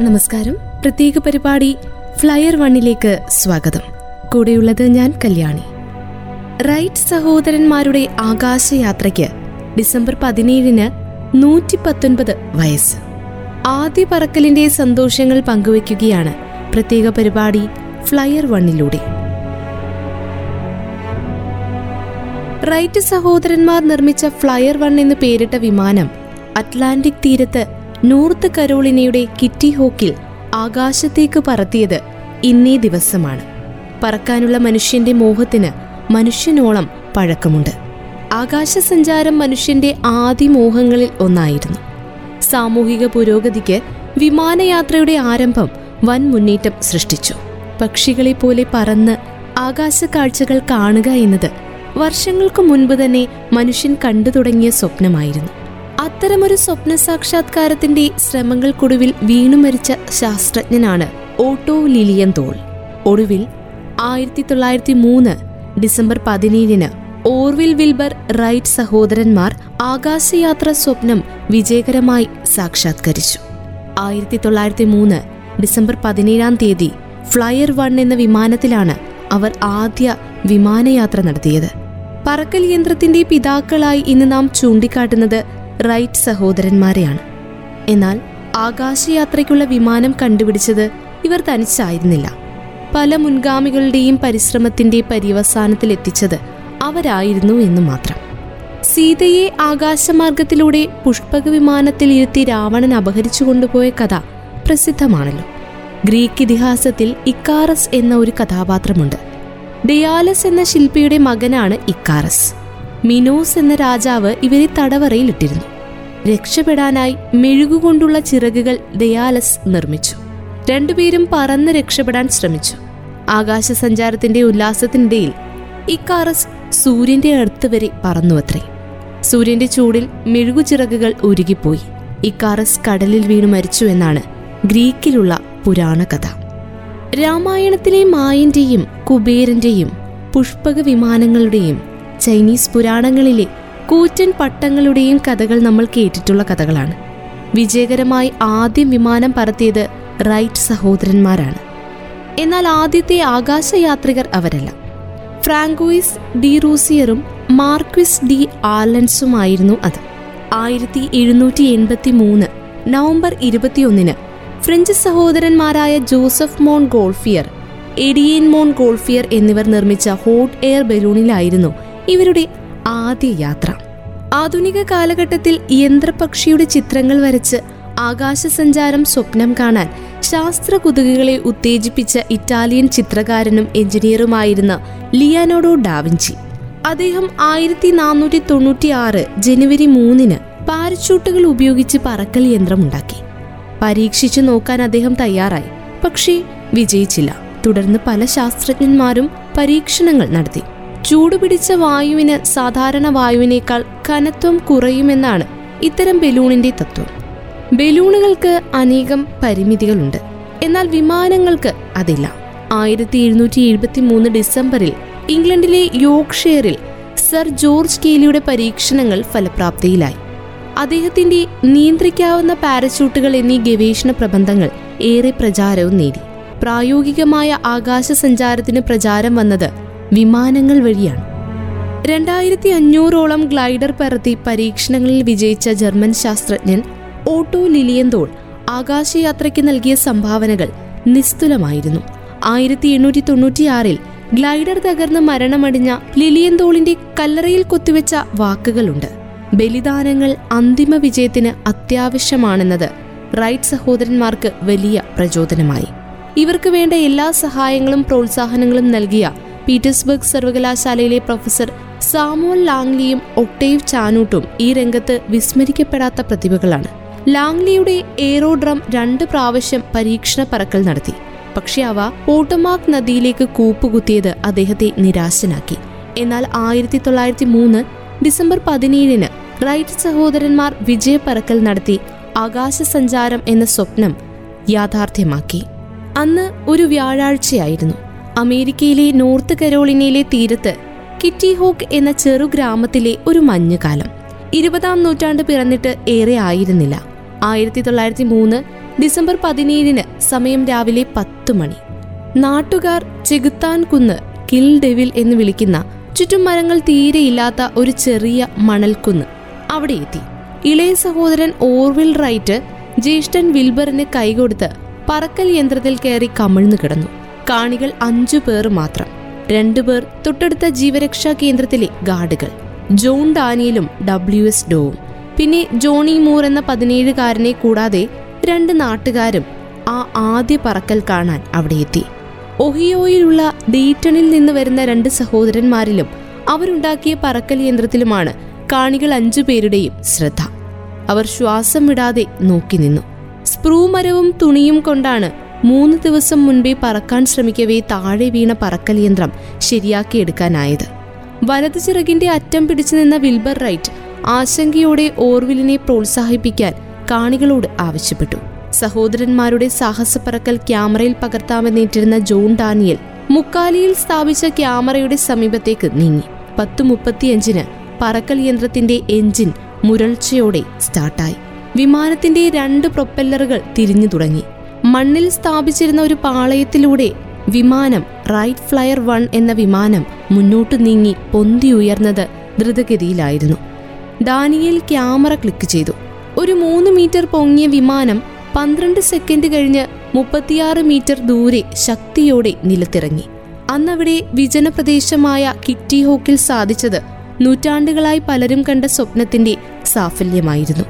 നമസ്കാരം. പ്രത്യേക പരിപാടി ഫ്ലയർ വണ്ണിലേക്ക് സ്വാഗതം. കൂടെയുള്ളത് ഞാൻ കല്യാണി. റൈറ്റ് സഹോദരന്മാരുടെ ആകാശയാത്രയ്ക്ക് ഡിസംബർ പതിനേഴിന് നൂറ്റി പത്തൊൻപത് വയസ്സ്. ആദ്യ പറക്കലിന്റെ സന്തോഷങ്ങൾ പങ്കുവയ്ക്കുകയാണ് പ്രത്യേക പരിപാടി ഫ്ലയർ വണ്ണിലൂടെ. റൈറ്റ് സഹോദരന്മാർ നിർമ്മിച്ച ഫ്ലയർ വൺ എന്ന് പേരിട്ട വിമാനം അറ്റ്ലാന്റിക് തീരത്ത് നോർത്ത് കരോളിനയുടെ കിറ്റി ഹോക്കിൽ ആകാശത്തേക്ക് പറത്തിയത് ഇന്നേ ദിവസമാണ്. പറക്കാനുള്ള മനുഷ്യന്റെ മോഹത്തിന് മനുഷ്യനോളം പഴക്കമുണ്ട്. ആകാശസഞ്ചാരം മനുഷ്യന്റെ ആദ്യ മോഹങ്ങളിൽ ഒന്നായിരുന്നു. സാമൂഹിക പുരോഗതിക്ക് വിമാനയാത്രയുടെ ആരംഭം വൻ മുന്നേറ്റം സൃഷ്ടിച്ചു. പക്ഷികളെ പോലെ പറന്ന് ആകാശ കാഴ്ചകൾ കാണുക എന്നത് വർഷങ്ങൾക്ക് മുൻപ് തന്നെ മനുഷ്യൻ കണ്ടു തുടങ്ങിയ സ്വപ്നമായിരുന്നു. അത്തരമൊരു സ്വപ്ന സാക്ഷാത്കാരത്തിന്റെ ശ്രമങ്ങൾക്കൊടുവിൽ വീണു മരിച്ച ശാസ്ത്രജ്ഞനാണ് ഓട്ടോ ലിലിയൻ തോൾ ഒടുവിൽ ആയിരത്തി തൊള്ളായിരത്തി മൂന്ന് ഡിസംബർ പതിനേഴിന് ഓർവിൽ വിൽബർ റൈറ്റ് സഹോദരന്മാർ ആകാശയാത്ര സ്വപ്നം വിജയകരമായി സാക്ഷാത്കരിച്ചു. ആയിരത്തി തൊള്ളായിരത്തി മൂന്ന് ഡിസംബർ പതിനേഴാം തീയതി ഫ്ലയർ വൺ എന്ന വിമാനത്തിലാണ് അവർ ആദ്യ വിമാനയാത്ര നടത്തിയത്. പറക്കൽ യന്ത്രത്തിന്റെ പിതാക്കളായി ഇന്ന് നാം ചൂണ്ടിക്കാട്ടുന്നത് റൈറ്റ് സഹോദരന്മാരെയാണ്. എന്നാൽ ആകാശയാത്രയ്ക്കുള്ള വിമാനം കണ്ടുപിടിച്ചത് ഇവർ തനിച്ചായിരുന്നില്ല. പല മുൻഗാമികളുടെയും പരിശ്രമത്തിന്റെ പര്യവസാനത്തിൽ എത്തിച്ചത് അവരായിരുന്നു എന്ന് മാത്രം. സീതയെ ആകാശമാർഗത്തിലൂടെ പുഷ്പക വിമാനത്തിൽ ഇരുത്തി രാവണൻ അപഹരിച്ചു കൊണ്ടുപോയ കഥ പ്രസിദ്ധമാണല്ലോ. ഗ്രീക്ക് ഇതിഹാസത്തിൽ ഇക്കാറസ് എന്ന ഒരു കഥാപാത്രമുണ്ട്. ഡയാലസ് എന്ന ശില്പിയുടെ മകനാണ് ഇക്കാറസ്. മിനോസ് എന്ന രാജാവ് ഇവരെ തടവറയിലിട്ടിരുന്നു. രക്ഷപ്പെടാനായി മെഴുകുകൊണ്ടുള്ള ചിറകുകൾ ദയാലസ് നിർമ്മിച്ചു. രണ്ടുപേരും പറന്ന് രക്ഷപ്പെടാൻ ശ്രമിച്ചു. ആകാശസഞ്ചാരത്തിന്റെ ഉല്ലാസത്തിനിടയിൽ ഇക്കാറസ് സൂര്യന്റെ അടുത്ത് വരെ പറന്നു അത്രേ സൂര്യന്റെ ചൂടിൽ മെഴുകുചിറകുകൾ ഉരുകിപ്പോയി. ഇക്കാറസ് കടലിൽ വീണു മരിച്ചു എന്നാണ് ഗ്രീക്കിലുള്ള പുരാണ കഥ. രാമായണത്തിലെ മായന്റെയും കുബേരന്റെയും പുഷ്പക വിമാനങ്ങളുടെയും ചൈനീസ് പുരാണങ്ങളിലെ കൂറ്റൻ പട്ടങ്ങളുടെയും കഥകൾ നമ്മൾ കേട്ടിട്ടുള്ള കഥകളാണ്. വിജയകരമായി ആദ്യം വിമാനം പറത്തിയത് റൈറ്റ് സഹോദരന്മാരാണ്. എന്നാൽ ആദ്യത്തെ ആകാശയാത്രികർ അവരല്ല. ഫ്രാങ്കോയിസ് ഡി റൂസിയറും മാർക്വിസ് ഡി ആർലൻസുമായിരുന്നു അത്. ആയിരത്തി എഴുന്നൂറ്റി എൺപത്തി മൂന്ന് നവംബർ ഇരുപത്തിയൊന്നിന് ഫ്രഞ്ച് സഹോദരന്മാരായ ജോസഫ് മോൺ ഗോൾഫിയർ എഡിയൻ മോൺ ഗോൾഫിയർ എന്നിവർ നിർമ്മിച്ച ഹോട്ട് എയർ ബലൂണിലായിരുന്നു ഇവരുടെ ആദ്യ യാത്ര ആധുനിക കാലഘട്ടത്തിൽ യന്ത്രപക്ഷിയുടെ ചിത്രങ്ങൾ വരച്ച് ആകാശസഞ്ചാരം സ്വപ്നം കാണാൻ ശാസ്ത്ര കുതുകുകളെ ഉത്തേജിപ്പിച്ച ഇറ്റാലിയൻ ചിത്രകാരനും എഞ്ചിനീയറുമായിരുന്ന ലിയാനോഡോ ഡാവിഞ്ചി. അദ്ദേഹം ആയിരത്തി നാനൂറ്റി തൊണ്ണൂറ്റി ആറ് ജനുവരി മൂന്നിന് പാരച്ചൂട്ടുകൾ ഉപയോഗിച്ച് പറക്കൽ യന്ത്രമുണ്ടാക്കി. പരീക്ഷിച്ചു നോക്കാൻ അദ്ദേഹം തയ്യാറായി പക്ഷേ വിജയിച്ചില്ല. തുടർന്ന് പല ശാസ്ത്രജ്ഞന്മാരും പരീക്ഷണങ്ങൾ നടത്തി. ചൂടുപിടിച്ച വായുവിന് സാധാരണ വായുവിനേക്കാൾ കനത്വം കുറയുമെന്നാണ് ഇത്തരം ബലൂണിന്റെ തത്വം. ബലൂണുകൾക്ക് അനേകം പരിമിതികളുണ്ട്. എന്നാൽ വിമാനങ്ങൾക്ക് അതില്ല. ആയിരത്തി എഴുന്നൂറ്റി എഴുപത്തി മൂന്ന് ഡിസംബറിൽ ഇംഗ്ലണ്ടിലെ യോർക്ക്ഷെയറിൽ സർ ജോർജ് കേലിയുടെ പരീക്ഷണങ്ങൾ ഫലപ്രാപ്തിയിലായി. അദ്ദേഹത്തിന്റെ നിയന്ത്രിക്കാവുന്ന പാരച്യൂട്ടുകൾ എന്നീ ഗവേഷണ പ്രബന്ധങ്ങൾ ഏറെ പ്രചാരവും നേടി. പ്രായോഗികമായ ആകാശ സഞ്ചാരത്തിന് പ്രചാരം വന്നത് വിമാനങ്ങൾ വഴിയാണ്. രണ്ടായിരത്തി അഞ്ഞൂറോളം ഗ്ലൈഡർ പറത്തി പരീക്ഷണങ്ങളിൽ വിജയിച്ച ജർമ്മൻ ശാസ്ത്രജ്ഞൻ ഓട്ടോ ലിലിയന്തോൾ ആകാശയാത്രയ്ക്ക് നൽകിയ സംഭാവനകൾ നിസ്തുലമായിരുന്നു. ആയിരത്തി എണ്ണൂറ്റി തൊണ്ണൂറ്റിയാറിൽ ഗ്ലൈഡർ തകർന്ന് മരണമടിഞ്ഞ ലിലിയന്തോളിന്റെ കല്ലറയിൽ കൊത്തിവെച്ച വാക്കുകളുണ്ട്. ബലിദാനങ്ങൾ അന്തിമ വിജയത്തിന് അത്യാവശ്യമാണെന്നത് റൈറ്റ് സഹോദരന്മാർക്ക് വലിയ പ്രചോദനമായി. ഇവർക്ക് വേണ്ട എല്ലാ സഹായങ്ങളും പ്രോത്സാഹനങ്ങളും നൽകിയ പീറ്റേഴ്സ്ബർഗ് സർവകലാശാലയിലെ പ്രൊഫസർ സാമുവൽ ലാംഗ്ലിയും ഒക്ടേവ് ചാനൂട്ടും ഈ രംഗത്ത് വിസ്മരിക്കപ്പെടാത്ത പ്രതിഭകളാണ്. ലാംഗ്ലിയുടെ എയറോഡ്രം രണ്ട് പ്രാവശ്യം പരീക്ഷണ പറക്കൽ നടത്തി. പക്ഷെ അവ പോട്ടമാക് നദിയിലേക്ക് കൂപ്പുകുത്തിയത് അദ്ദേഹത്തെ നിരാശനാക്കി. എന്നാൽ ആയിരത്തി തൊള്ളായിരത്തി മൂന്ന് ഡിസംബർ പതിനേഴിന് റൈറ്റ് സഹോദരന്മാർ വിജയ പറക്കൽ നടത്തി ആകാശ സഞ്ചാരം എന്ന സ്വപ്നം യാഥാർത്ഥ്യമാക്കി. അന്ന് ഒരു വ്യാഴാഴ്ചയായിരുന്നു. അമേരിക്കയിലെ നോർത്ത് കരോളിനയിലെ തീരത്ത് കിറ്റി ഹോക്ക് എന്ന ചെറു ഗ്രാമത്തിലെ ഒരു മഞ്ഞുകാലം. ഇരുപതാം നൂറ്റാണ്ട് പിറന്നിട്ട് ഏറെ ആയിരുന്നില്ല. ആയിരത്തി തൊള്ളായിരത്തി മൂന്ന് ഡിസംബർ പതിനേഴിന് സമയം രാവിലെ പത്ത് മണി. നാട്ടുകാർ ചെകുത്താൻ കുന്ന് കിൽ ഡെവിൽ എന്ന് വിളിക്കുന്ന ചുറ്റും മരങ്ങൾ തീരെയില്ലാത്ത ഒരു ചെറിയ മണൽക്കുന്ന് അവിടെ എത്തി. ഇളയ സഹോദരൻ ഓർവിൽ റൈറ്റ് ജ്യേഷ്ഠൻ വിൽബറിന് കൈകൊടുത്ത് പറക്കൽ യന്ത്രത്തിൽ കയറി കമിഴ്ന്നു കിടന്നു. കാണികൾ അഞ്ചു പേർ മാത്രം. രണ്ടുപേർ തൊട്ടടുത്ത ജീവരക്ഷാ കേന്ദ്രത്തിലെ ഗാർഡുകൾ. ജോൺ ഡാനിയലും ഡബ്ല്യു എസ് ഡോവും. പിന്നെ ജോണി മൂർ എന്ന പതിനേഴുകാരനെ കൂടാതെ രണ്ട് നാട്ടുകാരും ആ ആദ്യ പറക്കൽ കാണാൻ അവിടെ എത്തി. ഒഹിയോയിലുള്ള ഡീറ്റണിൽ നിന്ന് വരുന്ന രണ്ട് സഹോദരന്മാരിലും അവരുണ്ടാക്കിയ പറക്കൽ യന്ത്രത്തിലുമാണ് കാണികൾ അഞ്ചു പേരുടെയും ശ്രദ്ധ. അവർ ശ്വാസം വിടാതെ നോക്കി നിന്നു. സ്പ്രൂ മരവും തുണിയും കൊണ്ടാണ് മൂന്ന് ദിവസം മുൻപേ പറക്കാൻ ശ്രമിക്കവേ താഴെ വീണ പറക്കൽ യന്ത്രം ശരിയാക്കിയെടുക്കാനായത് വലത് ചിറകിന്റെ അറ്റം പിടിച്ചു നിന്ന വിൽബർ റൈറ്റ് ആശങ്കയോടെ ഓർവിലിനെ പ്രോത്സാഹിപ്പിക്കാൻ കാണികളോട് ആവശ്യപ്പെട്ടു. സഹോദരന്മാരുടെ സാഹസപ്പറക്കൽ ക്യാമറയിൽ പകർത്താമെന്നേറ്റിരുന്ന ജോൺ ഡാനിയൽ മുക്കാലിയിൽ സ്ഥാപിച്ച ക്യാമറയുടെ സമീപത്തേക്ക് നീങ്ങി. പത്ത് മുപ്പത്തിയഞ്ചിന് പറക്കൽ യന്ത്രത്തിന്റെ എഞ്ചിൻ മുരൾച്ചയോടെ സ്റ്റാർട്ടായി. വിമാനത്തിന്റെ രണ്ട് പ്രൊപ്പല്ലറുകൾ തിരിഞ്ഞു തുടങ്ങി. മണ്ണിൽ സ്ഥാപിച്ചിരുന്ന ഒരു പാളയത്തിലൂടെ വിമാനം റൈറ്റ് ഫ്ലയർ വൺ എന്ന വിമാനം മുന്നോട്ട് നീങ്ങി പൊന്തി ഉയർന്നത് ദ്രുതഗതിയിലായിരുന്നു. ഡാനിയൽ ക്യാമറ ക്ലിക്ക് ചെയ്തു. ഒരു മൂന്ന് മീറ്റർ പൊങ്ങിയ വിമാനം പന്ത്രണ്ട് സെക്കൻഡ് കഴിഞ്ഞ് മുപ്പത്തിയാറ് മീറ്റർ ദൂരെ ശക്തിയോടെ നിലത്തിറങ്ങി. അന്നവിടെ വിജനപ്രദേശമായ കിറ്റി ഹോക്കിൽ സാധിച്ചത് നൂറ്റാണ്ടുകളായി പലരും കണ്ട സ്വപ്നത്തിന്റെ സാഫല്യമായിരുന്നു.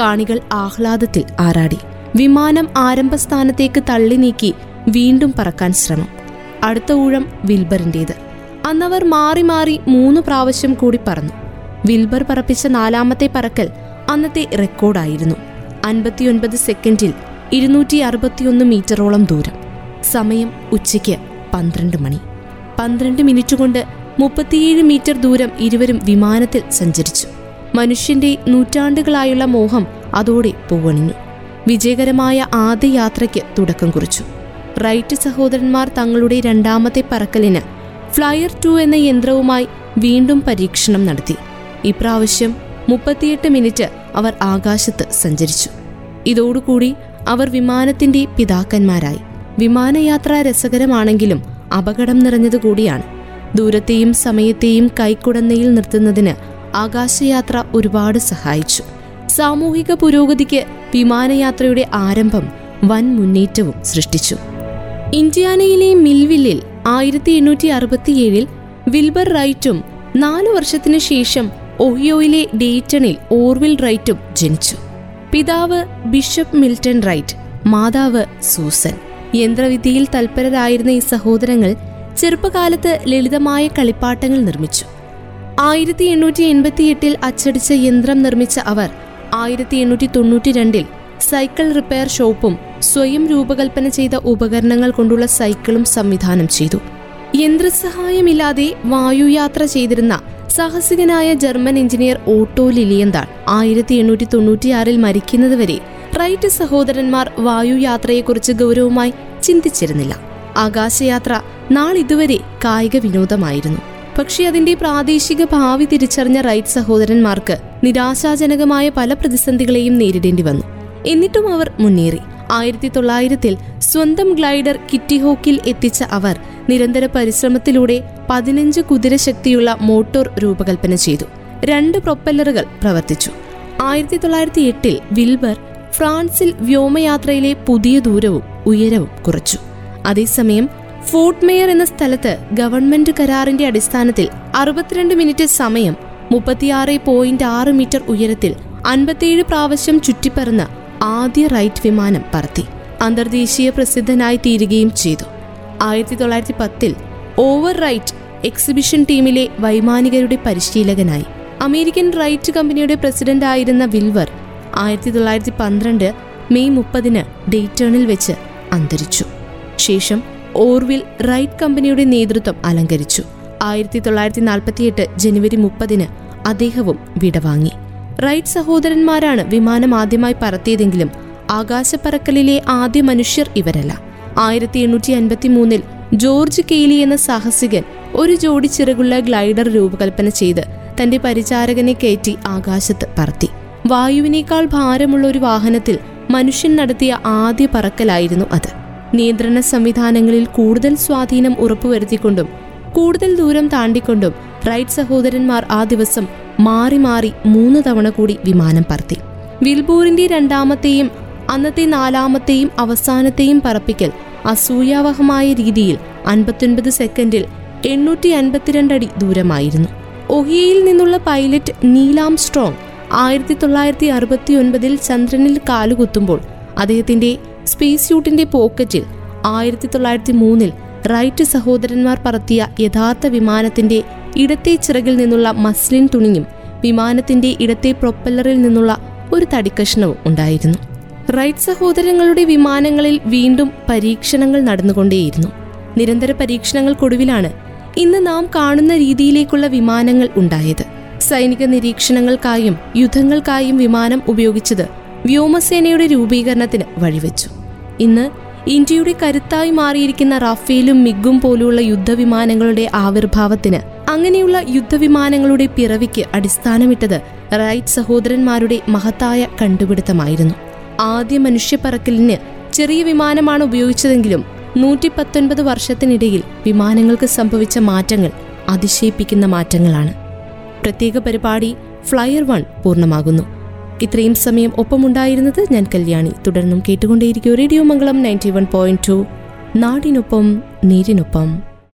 കാണികൾ ആഹ്ലാദത്തിൽ ആറാടി വിമാനം ആരംഭസ്ഥാനത്തേക്ക് തള്ളി നീക്കി വീണ്ടും പറക്കാൻ ശ്രമം. അടുത്ത ഊഴം വിൽബറിന്റേത് അന്നവർ മാറി മാറി മൂന്ന് പ്രാവശ്യം കൂടി പറന്നു. വിൽബർ പറപ്പിച്ച നാലാമത്തെ പറക്കൽ അന്നത്തെ റെക്കോർഡായിരുന്നു. അൻപത്തിയൊൻപത് സെക്കൻഡിൽ ഇരുന്നൂറ്റി അറുപത്തിയൊന്ന് മീറ്ററോളം ദൂരം. സമയം ഉച്ചയ്ക്ക് പന്ത്രണ്ട് മണി. പന്ത്രണ്ട് മിനിറ്റ് കൊണ്ട് മുപ്പത്തിയേഴ് മീറ്റർ ദൂരം ഇരുവരും വിമാനത്തിൽ സഞ്ചരിച്ചു. മനുഷ്യന്റെ നൂറ്റാണ്ടുകളായുള്ള മോഹം അതോടെ പൂവണിഞ്ഞു. വിജയകരമായ ആദ്യ യാത്രയ്ക്ക് തുടക്കം കുറിച്ചു. റൈറ്റ് സഹോദരന്മാർ തങ്ങളുടെ രണ്ടാമത്തെ പറക്കലിന് ഫ്ലയർ ടു എന്ന യന്ത്രവുമായി വീണ്ടും പരീക്ഷണം നടത്തി. ഇപ്രാവശ്യം മുപ്പത്തിയെട്ട് മിനിറ്റ് അവർ ആകാശത്ത് സഞ്ചരിച്ചു. ഇതോടുകൂടി അവർ വിമാനത്തിന്റെ പിതാക്കന്മാരായി. വിമാനയാത്ര രസകരമാണെങ്കിലും അപകടം നിറഞ്ഞതുകൂടിയാണ്. ദൂരത്തെയും സമയത്തെയും കൈക്കുടന്നയിൽ നിർത്തുന്നതിന് ആകാശയാത്ര ഒരുപാട് സഹായിച്ചു. സാമൂഹിക പുരോഗതിക്ക് വിമാനയാത്രയുടെ ആരംഭം വൻ മുന്നേറ്റവും സൃഷ്ടിച്ചു. ഇന്ത്യാനയിലെ മിൽവില്ലിൽ ആയിരത്തി എണ്ണൂറ്റി അറുപത്തിയേഴിൽ വിൽബർ റൈറ്റും നാലു വർഷത്തിനു ശേഷം ഒഹിയോയിലെ ഡേറ്റണിൽ ഓർവിൽ റൈറ്റും ജനിച്ചു. പിതാവ് ബിഷപ്പ് മിൽട്ടൺ റൈറ്റ് മാതാവ് സൂസൻ. യന്ത്രവിദ്യയിൽ തൽപരരായിരുന്ന ഈ സഹോദരങ്ങൾ ചെറുപ്പകാലത്ത് ലളിതമായ കളിപ്പാട്ടങ്ങൾ നിർമ്മിച്ചു. ആയിരത്തി എണ്ണൂറ്റി എൺപത്തിയെട്ടിൽ അച്ചടിച്ച യന്ത്രം നിർമ്മിച്ച അവർ ആയിരത്തി എണ്ണൂറ്റി തൊണ്ണൂറ്റി രണ്ടിൽ സൈക്കിൾ റിപ്പയർ ഷോപ്പും സ്വയം രൂപകൽപ്പന ചെയ്ത ഉപകരണങ്ങൾ കൊണ്ടുള്ള സൈക്കിളും സംവിധാനം ചെയ്തു. യന്ത്രസഹായമില്ലാതെ വായുയാത്ര ചെയ്തിരുന്ന സാഹസികനായ ജർമ്മൻ എഞ്ചിനീയർ ഓട്ടോ ലിലിയന്താൾ ആയിരത്തി എണ്ണൂറ്റി തൊണ്ണൂറ്റിയാറിൽ മരിക്കുന്നതുവരെ റൈറ്റ് സഹോദരന്മാർ വായുയാത്രയെക്കുറിച്ച് ഗൗരവമായി ചിന്തിച്ചിരുന്നില്ല. ആകാശയാത്ര നാളിതുവരെ കായിക വിനോദമായിരുന്നു പക്ഷേ അതിന്റെ പ്രാദേശിക ഭാവി തിരിച്ചറിഞ്ഞ റൈറ്റ് സഹോദരന്മാർക്ക് നിരാശാജനകമായ പല പ്രതിസന്ധികളെയും നേരിടേണ്ടി വന്നു. എന്നിട്ടും അവർ മുന്നേറി. ആയിരത്തി തൊള്ളായിരത്തിൽ സ്വന്തം ഗ്ലൈഡർ കിറ്റിഹോക്കിൽ എത്തിച്ച അവർ നിരന്തര പരിശ്രമത്തിലൂടെ പതിനഞ്ച് കുതിരശക്തിയുള്ള മോട്ടോർ രൂപകൽപ്പന ചെയ്തു. രണ്ട് പ്രൊപ്പല്ലറുകൾ പ്രവർത്തിച്ചു. ആയിരത്തി തൊള്ളായിരത്തി എട്ടിൽ വിൽബർ ഫ്രാൻസിൽ വ്യോമയാത്രയിലെ പുതിയ ദൂരവും ഉയരവും കുറച്ചു. അതേസമയം ഫോർട്ട് മേയർ എന്ന സ്ഥലത്ത് ഗവൺമെന്റ് കരാറിന്റെ അടിസ്ഥാനത്തിൽ അറുപത്തിരണ്ട് മിനിറ്റ് സമയം മുപ്പത്തിയാറ് പോയിന്റ് ആറ് മീറ്റർ ഉയരത്തിൽ അൻപത്തിയേഴ് പ്രാവശ്യം ചുറ്റിപ്പറന്ന് ആദ്യ റൈറ്റ് വിമാനം പറത്തി. അന്തർദേശീയ പ്രസിദ്ധനായി തീരുകയും ചെയ്തു. ആയിരത്തി തൊള്ളായിരത്തി പത്തിൽ ഓവർ റൈറ്റ് എക്സിബിഷൻ ടീമിലെ വൈമാനികരുടെ പരിശീലകനായി. അമേരിക്കൻ റൈറ്റ് കമ്പനിയുടെ പ്രസിഡന്റ് ആയിരുന്ന വിൽവർ ആയിരത്തി തൊള്ളായിരത്തി പന്ത്രണ്ട് മെയ് മുപ്പതിന് ഡേറ്റേണിൽ വെച്ച് അന്തരിച്ചു. ശേഷം ഓർവിൽ റൈറ്റ് കമ്പനിയുടെ നേതൃത്വം അലങ്കരിച്ചു. ആയിരത്തി തൊള്ളായിരത്തി നാൽപ്പത്തിയെട്ട് ജനുവരി മുപ്പതിന് അദ്ദേഹവും വിടവാങ്ങി. റൈറ്റ് സഹോദരന്മാരാണ് വിമാനം ആദ്യമായി പറത്തിയതെങ്കിലും ആകാശപ്പറക്കലിലെ ആദ്യ മനുഷ്യർ ഇവരല്ല. ആയിരത്തി എണ്ണൂറ്റി അൻപത്തി മൂന്നിൽ ജോർജ് കെയ്ലി എന്ന സാഹസികൻ ഒരു ജോഡി ചിറകുള്ള ഗ്ലൈഡർ രൂപകൽപ്പന ചെയ്ത് തന്റെ പരിചാരകനെ കയറ്റി ആകാശത്ത് പറത്തി. വായുവിനേക്കാൾ ഭാരമുള്ള ഒരു വാഹനത്തിൽ മനുഷ്യൻ നടത്തിയ ആദ്യ പറക്കലായിരുന്നു അത്. നിയന്ത്രണ സംവിധാനങ്ങളിൽ കൂടുതൽ സ്വാധീനം ഉറപ്പുവരുത്തിക്കൊണ്ടും കൂടുതൽ ദൂരം താണ്ടിക്കൊണ്ടും റൈറ്റ് സഹോദരന്മാർ ആ ദിവസം മാറി മാറി മൂന്ന് തവണ കൂടി വിമാനം പറത്തി. വിൽബൂറിന്റെ രണ്ടാമത്തെയും അന്നത്തെ നാലാമത്തെയും അവസാനത്തെയും പറപ്പിക്കൽ അസൂയാവഹമായ രീതിയിൽ അൻപത്തൊൻപത് സെക്കൻഡിൽ എണ്ണൂറ്റി അൻപത്തിരണ്ട് അടി ദൂരമായിരുന്നു. ഒഹിയയിൽ നിന്നുള്ള പൈലറ്റ് നീലാം സ്ട്രോങ് ആയിരത്തി തൊള്ളായിരത്തി അറുപത്തി ഒൻപതിൽ ചന്ദ്രനിൽ കാലുകുത്തുമ്പോൾ അദ്ദേഹത്തിന്റെ സ്പേസ് സ്യൂട്ടിന്റെ പോക്കറ്റിൽ ആയിരത്തി തൊള്ളായിരത്തി മൂന്നിൽ റൈറ്റ് സഹോദരന്മാർ പറത്തിയ യഥാർത്ഥ വിമാനത്തിന്റെ ഇടത്തെ ചിറകിൽ നിന്നുള്ള മസ്ലിൻ തുണിയും വിമാനത്തിന്റെ ഇടത്തെ പ്രൊപ്പല്ലറിൽ നിന്നുള്ള ഒരു തടിക്കഷ്ണവും ഉണ്ടായിരുന്നു. റൈറ്റ് സഹോദരങ്ങളുടെ വിമാനങ്ങളിൽ വീണ്ടും പരീക്ഷണങ്ങൾ നടന്നുകൊണ്ടേയിരുന്നു. നിരന്തര പരീക്ഷണങ്ങൾക്കൊടുവിലാണ് ഇന്ന് നാം കാണുന്ന രീതിയിലേക്കുള്ള വിമാനങ്ങൾ ഉണ്ടായത്. സൈനിക നിരീക്ഷണങ്ങൾക്കായും യുദ്ധങ്ങൾക്കായും വിമാനം ഉപയോഗിച്ചത് വ്യോമസേനയുടെ രൂപീകരണത്തിന് വഴിവെച്ചു. ഇന്ന് ഇന്ത്യയുടെ കരുത്തായി മാറിയിരിക്കുന്ന റഫേലും മിഗും പോലുള്ള യുദ്ധവിമാനങ്ങളുടെ ആവിർഭാവത്തിന് അങ്ങനെയുള്ള യുദ്ധവിമാനങ്ങളുടെ പിറവിക്ക് അടിസ്ഥാനമിട്ടത് റൈറ്റ് സഹോദരന്മാരുടെ മഹത്തായ കണ്ടുപിടുത്തമായിരുന്നു. ആദ്യ മനുഷ്യപ്പറക്കലിന് ചെറിയ വിമാനമാണ് ഉപയോഗിച്ചതെങ്കിലും നൂറ്റി പത്തൊൻപത് വർഷത്തിനിടയിൽ വിമാനങ്ങൾക്ക് സംഭവിച്ച മാറ്റങ്ങൾ അതിശയിപ്പിക്കുന്ന മാറ്റങ്ങളാണ്. പ്രത്യേക പരിപാടി ഫ്ലയർ വൺ പൂർണമാകുന്നു. ഇത്രയും സമയം ഒപ്പമുണ്ടായിരുന്നത് ഞാൻ കല്യാണി. തുടർന്നും കേട്ടുകൊണ്ടേയിരിക്കും radio Mangalam ninety one point two നാടിനൊപ്പം നീരിനൊപ്പം.